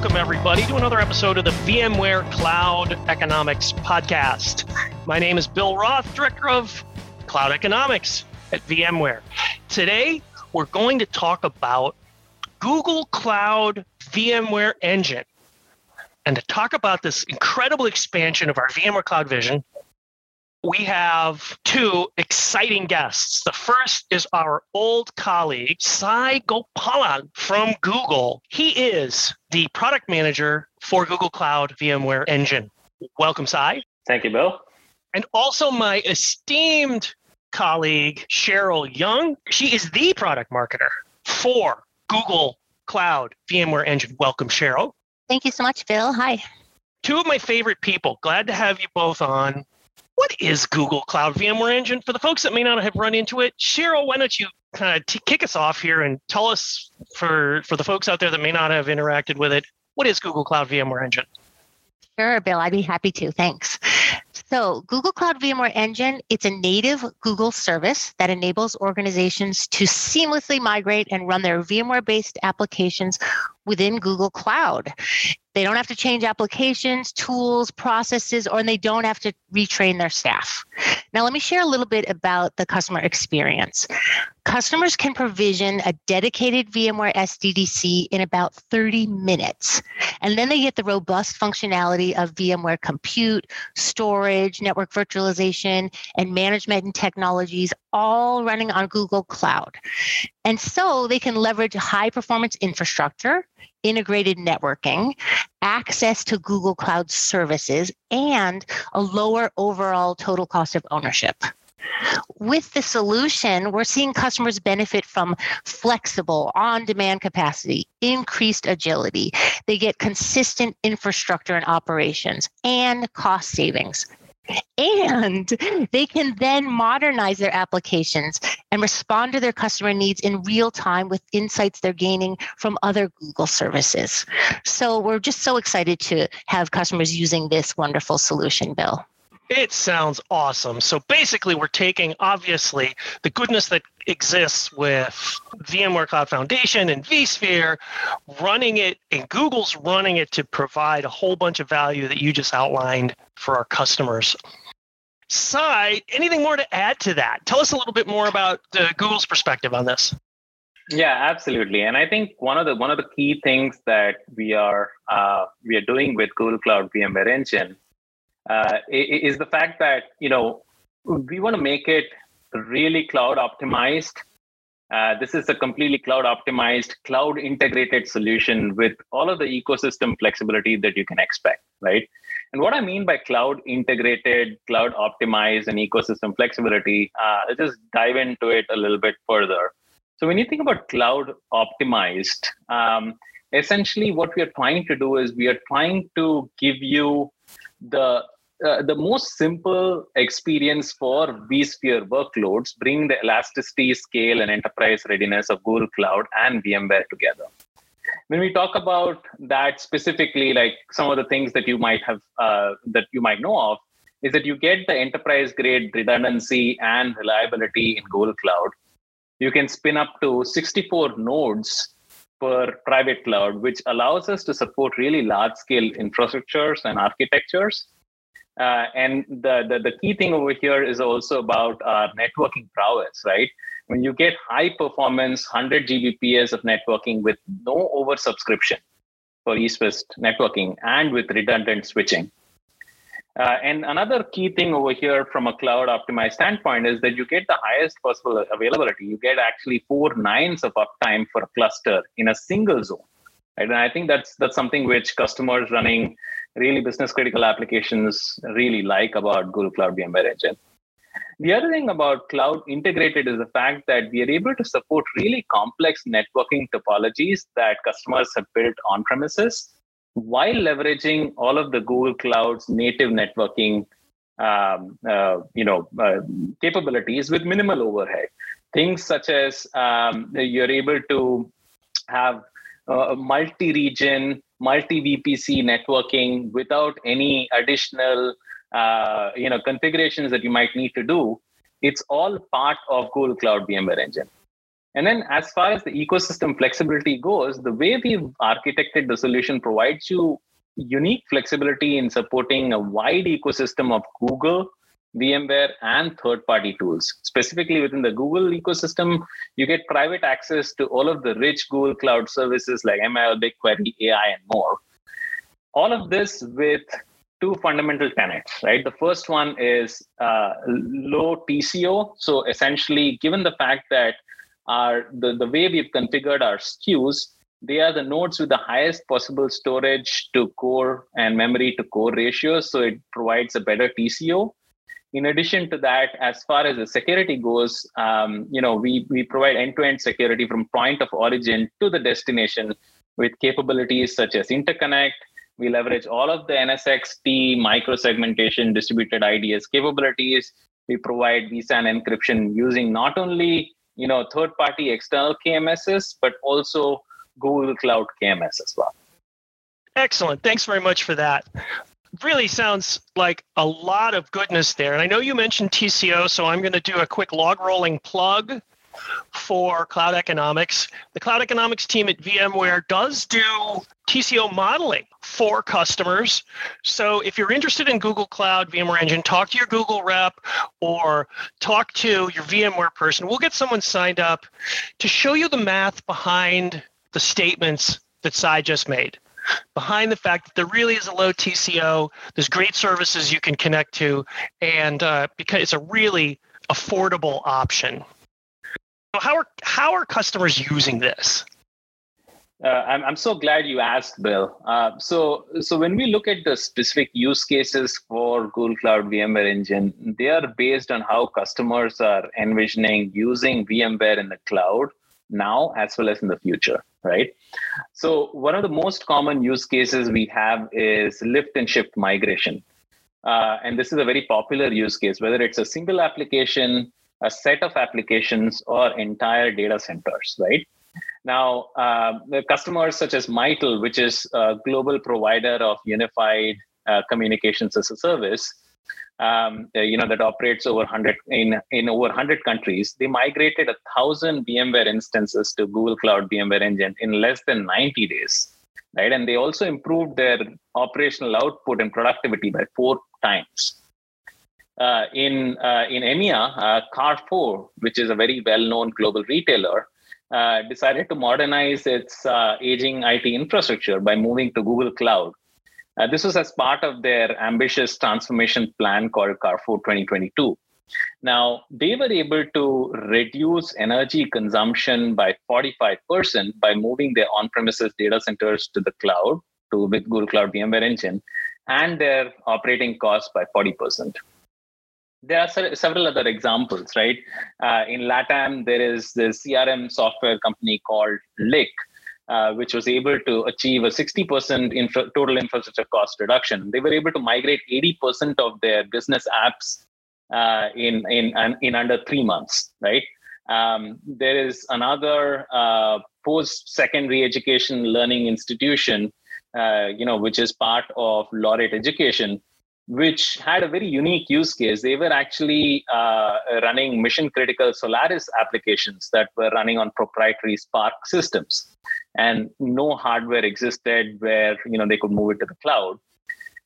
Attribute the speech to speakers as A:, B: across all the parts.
A: welcome everybody to another episode of the VMware Cloud Economics Podcast. My name is Bill Roth, Director of Cloud Economics at VMware. Today, we're going to talk about Google Cloud VMware Engine. And to talk about this incredible expansion of our VMware Cloud Vision, we have two exciting guests. The first is our old colleague, Sai Gopalan from Google. He is the product manager for Google Cloud VMware Engine. Welcome, Sai.
B: Thank you, Bill.
A: And also my esteemed colleague, Cheryl Young. She is the product marketer for Google Cloud VMware Engine. Welcome, Cheryl.
C: Thank you so much, Bill. Hi.
A: Two of my favorite people. Glad to have you both on. What is Google Cloud VMware Engine? For the folks that may not have run into it, Cheryl, why don't you kind of t- kick us off here and tell us, for, for the folks out there that may not have interacted with it, what is Google Cloud VMware Engine?
C: Sure, Bill. I'd be happy to. Thanks. So, Google Cloud VMware Engine, it's a native Google service that enables organizations to seamlessly migrate and run their VMware-based applications within Google Cloud. They don't have to change applications, tools, processes, or they don't have to retrain their staff. Now, let me share a little bit about the customer experience. Customers can provision a dedicated VMware SDDC in about 30 minutes. And then they get the robust functionality of VMware compute, storage, network virtualization, and management and technologies all running on Google Cloud. And so they can leverage high performance infrastructure, integrated networking, access to Google Cloud services, and a lower overall total cost of ownership. With the solution, we're seeing customers benefit from flexible, on demand capacity, increased agility. They get consistent infrastructure and operations and cost savings. And they can then modernize their applications and respond to their customer needs in real time with insights they're gaining from other Google services. So we're just so excited to have customers using this wonderful solution, Bill.
A: It sounds awesome. So basically, we're taking obviously the goodness that exists with VMware Cloud Foundation and vSphere, running it, and Google's running it to provide a whole bunch of value that you just outlined for our customers. Sai, anything more to add to that? Tell us a little bit more about uh, Google's perspective on this.
B: Yeah, absolutely. And I think one of the one of the key things that we are uh, we are doing with Google Cloud VMware Engine uh, is the fact that you know we want to make it really cloud optimized. Uh, this is a completely cloud optimized, cloud integrated solution with all of the ecosystem flexibility that you can expect, right? And what I mean by cloud integrated, cloud optimized, and ecosystem flexibility, uh, let's just dive into it a little bit further. So when you think about cloud optimized, um, essentially what we are trying to do is we are trying to give you the uh, the most simple experience for vSphere workloads, bring the elasticity, scale, and enterprise readiness of Google Cloud and VMware together. When we talk about that specifically, like some of the things that you might have uh, that you might know of, is that you get the enterprise grade redundancy and reliability in Google Cloud. You can spin up to 64 nodes per private cloud, which allows us to support really large scale infrastructures and architectures uh, and the, the, the key thing over here is also about our networking prowess, right? When you get high performance 100 Gbps of networking with no oversubscription for east-west networking and with redundant switching. Uh, and another key thing over here from a cloud optimized standpoint is that you get the highest possible availability. You get actually four nines of uptime for a cluster in a single zone. Right? And I think that's that's something which customers running really business critical applications really like about Google Cloud VMware Engine. The other thing about cloud integrated is the fact that we are able to support really complex networking topologies that customers have built on premises while leveraging all of the Google Cloud's native networking um, uh, you know, uh, capabilities with minimal overhead. Things such as um, you're able to have uh, multi-region multi VPC networking without any additional uh, you know configurations that you might need to do. It's all part of Google Cloud VMware Engine. And then, as far as the ecosystem flexibility goes, the way we've architected the solution provides you unique flexibility in supporting a wide ecosystem of Google, VMware, and third party tools. Specifically within the Google ecosystem, you get private access to all of the rich Google Cloud services like ML, BigQuery, AI, and more. All of this with two fundamental tenets, right? The first one is uh, low TCO. So essentially, given the fact that our the, the way we've configured our SKUs, they are the nodes with the highest possible storage to core and memory to core ratios. So it provides a better TCO. In addition to that, as far as the security goes, um, you know, we, we provide end-to-end security from point of origin to the destination with capabilities such as interconnect, we leverage all of the NSX-T microsegmentation distributed IDS capabilities. We provide vSAN encryption using not only you know third-party external KMSs, but also Google Cloud KMS as well.
A: Excellent. Thanks very much for that. Really sounds like a lot of goodness there. And I know you mentioned TCO, so I'm going to do a quick log rolling plug for cloud economics. The cloud economics team at VMware does do TCO modeling for customers. So if you're interested in Google Cloud VMware Engine, talk to your Google rep or talk to your VMware person. We'll get someone signed up to show you the math behind the statements that Sai just made. Behind the fact that there really is a low TCO, there's great services you can connect to, and uh, because it's a really affordable option how are how are customers using this?
B: Uh, I'm, I'm so glad you asked, Bill. Uh, so, so when we look at the specific use cases for Google Cloud VMware Engine, they are based on how customers are envisioning using VMware in the cloud now as well as in the future, right? So, one of the most common use cases we have is lift and shift migration. Uh, and this is a very popular use case, whether it's a single application a set of applications or entire data centers, right? Now, uh, the customers such as Mitel, which is a global provider of unified uh, communications as a service, um, uh, you know that operates over 100 in in over 100 countries. They migrated a thousand VMware instances to Google Cloud VMware Engine in less than 90 days, right? And they also improved their operational output and productivity by four times uh, in uh, in EMEA, uh, Carrefour, which is a very well-known global retailer, uh, decided to modernize its uh, aging IT infrastructure by moving to Google Cloud. Uh, this was as part of their ambitious transformation plan called Carrefour 2022. Now, they were able to reduce energy consumption by 45% by moving their on-premises data centers to the cloud, to with Google Cloud VMware Engine, and their operating costs by 40% there are several other examples, right? Uh, in LATAM, there is this CRM software company called Lick, uh, which was able to achieve a 60% infra- total infrastructure cost reduction. They were able to migrate 80% of their business apps uh, in, in, in under three months, right? Um, there is another uh, post-secondary education learning institution, uh, you know, which is part of Laureate Education, which had a very unique use case. They were actually uh, running mission critical Solaris applications that were running on proprietary SPARC systems, and no hardware existed where you know they could move it to the cloud.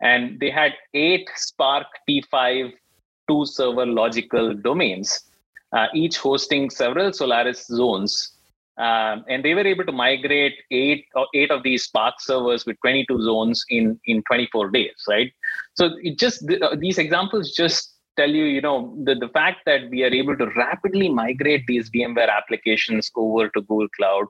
B: And they had eight SPARC T5 two server logical domains, uh, each hosting several Solaris zones um, and they were able to migrate eight or eight of these SPARC servers with 22 zones in in 24 days, right? So it just uh, these examples just tell you, you know, the, the fact that we are able to rapidly migrate these VMware applications over to Google Cloud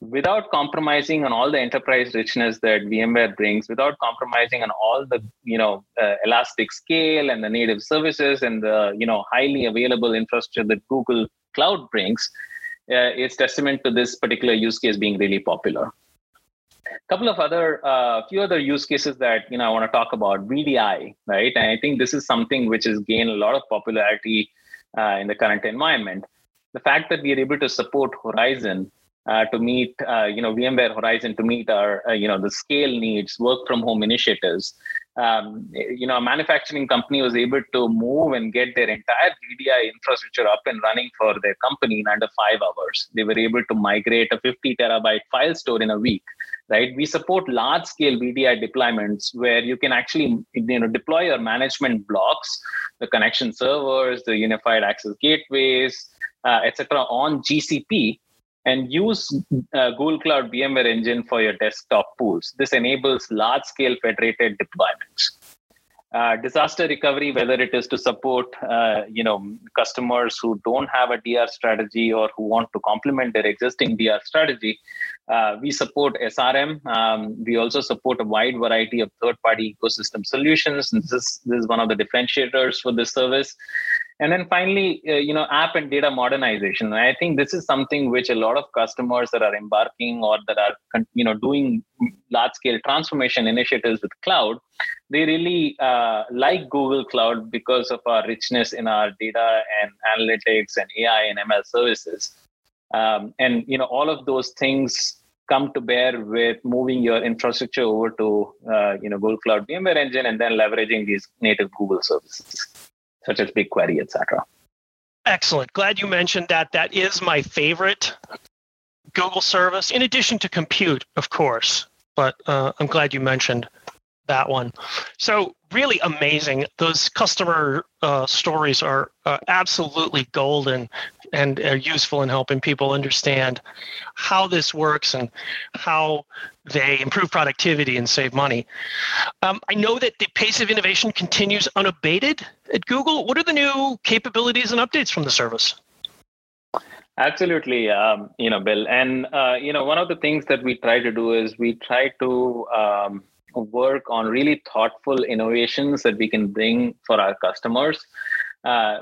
B: without compromising on all the enterprise richness that VMware brings, without compromising on all the you know uh, elastic scale and the native services and the you know highly available infrastructure that Google Cloud brings, uh, it's testament to this particular use case being really popular. A couple of other, uh, few other use cases that you know I want to talk about. VDI, right? And I think this is something which has gained a lot of popularity uh, in the current environment. The fact that we are able to support Horizon uh, to meet, uh, you know, VMware Horizon to meet our, uh, you know, the scale needs, work from home initiatives, um, you know, a manufacturing company was able to move and get their entire VDI infrastructure up and running for their company in under five hours. They were able to migrate a 50 terabyte file store in a week. Right? We support large scale VDI deployments where you can actually you know deploy your management blocks, the connection servers, the unified access gateways, uh, etc. on GCP and use uh, Google Cloud VMware Engine for your desktop pools. This enables large scale federated deployments. Uh, disaster recovery, whether it is to support uh, you know customers who don't have a DR strategy or who want to complement their existing DR strategy, uh, we support SRM. Um, we also support a wide variety of third-party ecosystem solutions. And This is, this is one of the differentiators for this service and then finally uh, you know app and data modernization i think this is something which a lot of customers that are embarking or that are you know doing large scale transformation initiatives with cloud they really uh, like google cloud because of our richness in our data and analytics and ai and ml services um, and you know all of those things come to bear with moving your infrastructure over to uh, you know google cloud vmware engine and then leveraging these native google services such as BigQuery, etc.
A: Excellent. Glad you mentioned that. That is my favorite Google service, in addition to compute, of course. But uh, I'm glad you mentioned that one. So really amazing. Those customer uh, stories are uh, absolutely golden and are useful in helping people understand how this works and how they improve productivity and save money. Um, I know that the pace of innovation continues unabated at Google. What are the new capabilities and updates from the service?
B: Absolutely, um, you know, Bill, and uh, you know, one of the things that we try to do is we try to um, work on really thoughtful innovations that we can bring for our customers. Uh,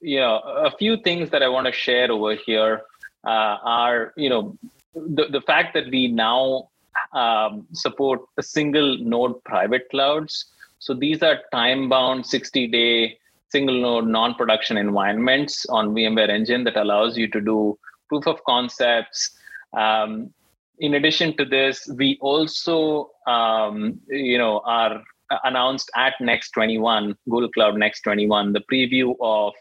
B: you know, a few things that I want to share over here uh, are, you know, the, the fact that we now um, support a single node private clouds. So these are time bound 60 day single node non production environments on VMware Engine that allows you to do proof of concepts, um, in addition to this, we also, um, you know, are announced at Next 21, Google Cloud Next 21, the preview of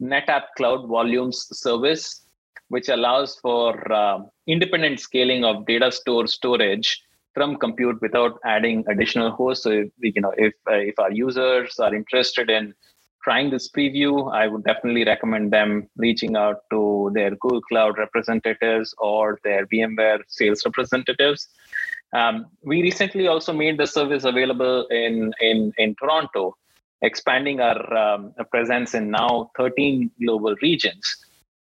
B: NetApp Cloud Volumes service, which allows for uh, independent scaling of data store storage from compute without adding additional hosts. So, if, you know, if uh, if our users are interested in trying this preview, I would definitely recommend them reaching out to their Google Cloud representatives or their VMware sales representatives. Um, we recently also made the service available in, in, in Toronto, expanding our um, presence in now 13 global regions.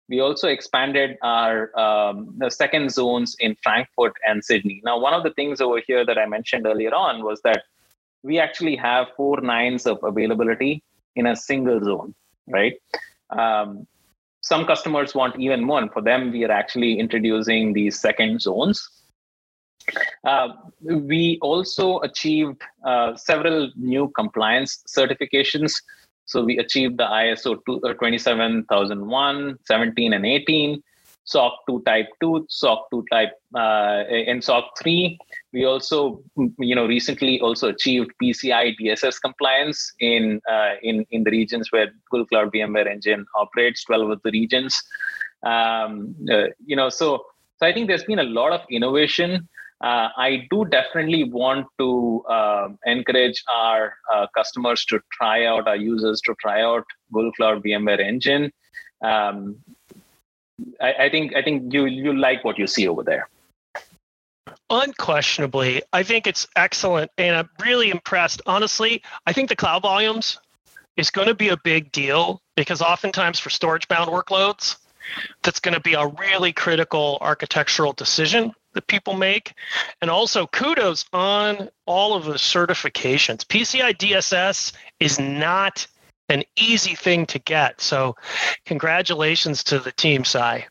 B: We also expanded our um, second zones in Frankfurt and Sydney. Now, one of the things over here that I mentioned earlier on was that we actually have four nines of availability in a single zone, right? Um, some customers want even more, and for them, we are actually introducing these second zones. Uh, we also achieved uh, several new compliance certifications. So we achieved the ISO 27001, uh, 17, and 18. SOC 2 type 2, SOC 2 type, uh, and SOC 3. We also, you know, recently also achieved PCI DSS compliance in, uh, in, in the regions where Google Cloud VMware Engine operates, 12 of the regions. Um, uh, you know, so, so I think there's been a lot of innovation. Uh, I do definitely want to uh, encourage our uh, customers to try out, our users to try out Google Cloud VMware Engine. Um, I, I think I think you you like what you see over there.
A: Unquestionably, I think it's excellent, and I'm really impressed. Honestly, I think the cloud volumes is going to be a big deal because oftentimes for storage bound workloads, that's going to be a really critical architectural decision that people make. And also, kudos on all of the certifications. PCI DSS is not an easy thing to get. So, congratulations to the team, Sai.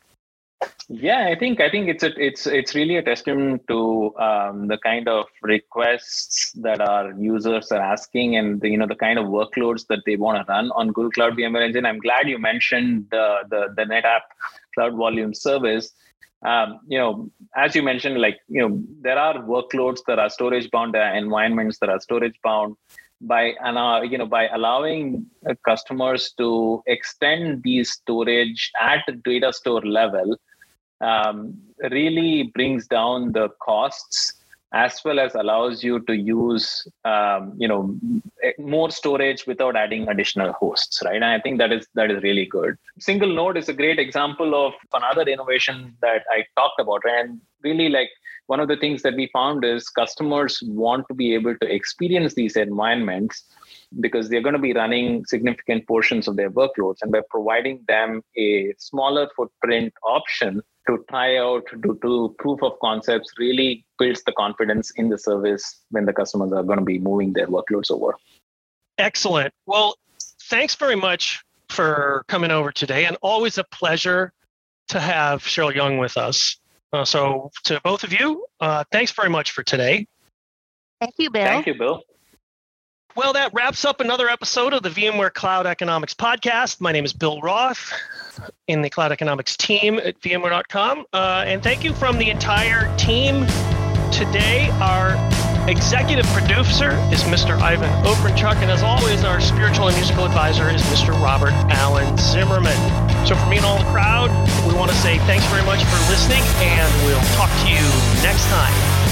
B: Yeah, I think I think it's a, it's it's really a testament to um, the kind of requests that our users are asking, and the, you know the kind of workloads that they want to run on Google Cloud VMware Engine. I'm glad you mentioned the the, the NetApp Cloud Volume Service. Um, you know, as you mentioned, like you know, there are workloads that are storage bound, there are environments that are storage bound by uh, you know by allowing uh, customers to extend these storage at the data store level um, really brings down the costs as well as allows you to use um, you know more storage without adding additional hosts right? And i think that is that is really good. Single node is a great example of another innovation that i talked about and really like one of the things that we found is customers want to be able to experience these environments because they're going to be running significant portions of their workloads and by providing them a smaller footprint option to try out to do proof of concepts really builds the confidence in the service when the customers are going to be moving their workloads over
A: excellent well thanks very much for coming over today and always a pleasure to have cheryl young with us uh, so, to both of you, uh, thanks very much for today.
C: Thank you, Bill.
B: Thank you, Bill.
A: Well, that wraps up another episode of the VMware Cloud Economics Podcast. My name is Bill Roth in the Cloud Economics team at VMware.com. Uh, and thank you from the entire team today. Our executive producer is Mr. Ivan Oprenchuk. And as always, our spiritual and musical advisor is Mr. Robert Allen Zimmerman. So, for me and all the crowd, we want to say thanks very much for listening, and we'll talk to you next time.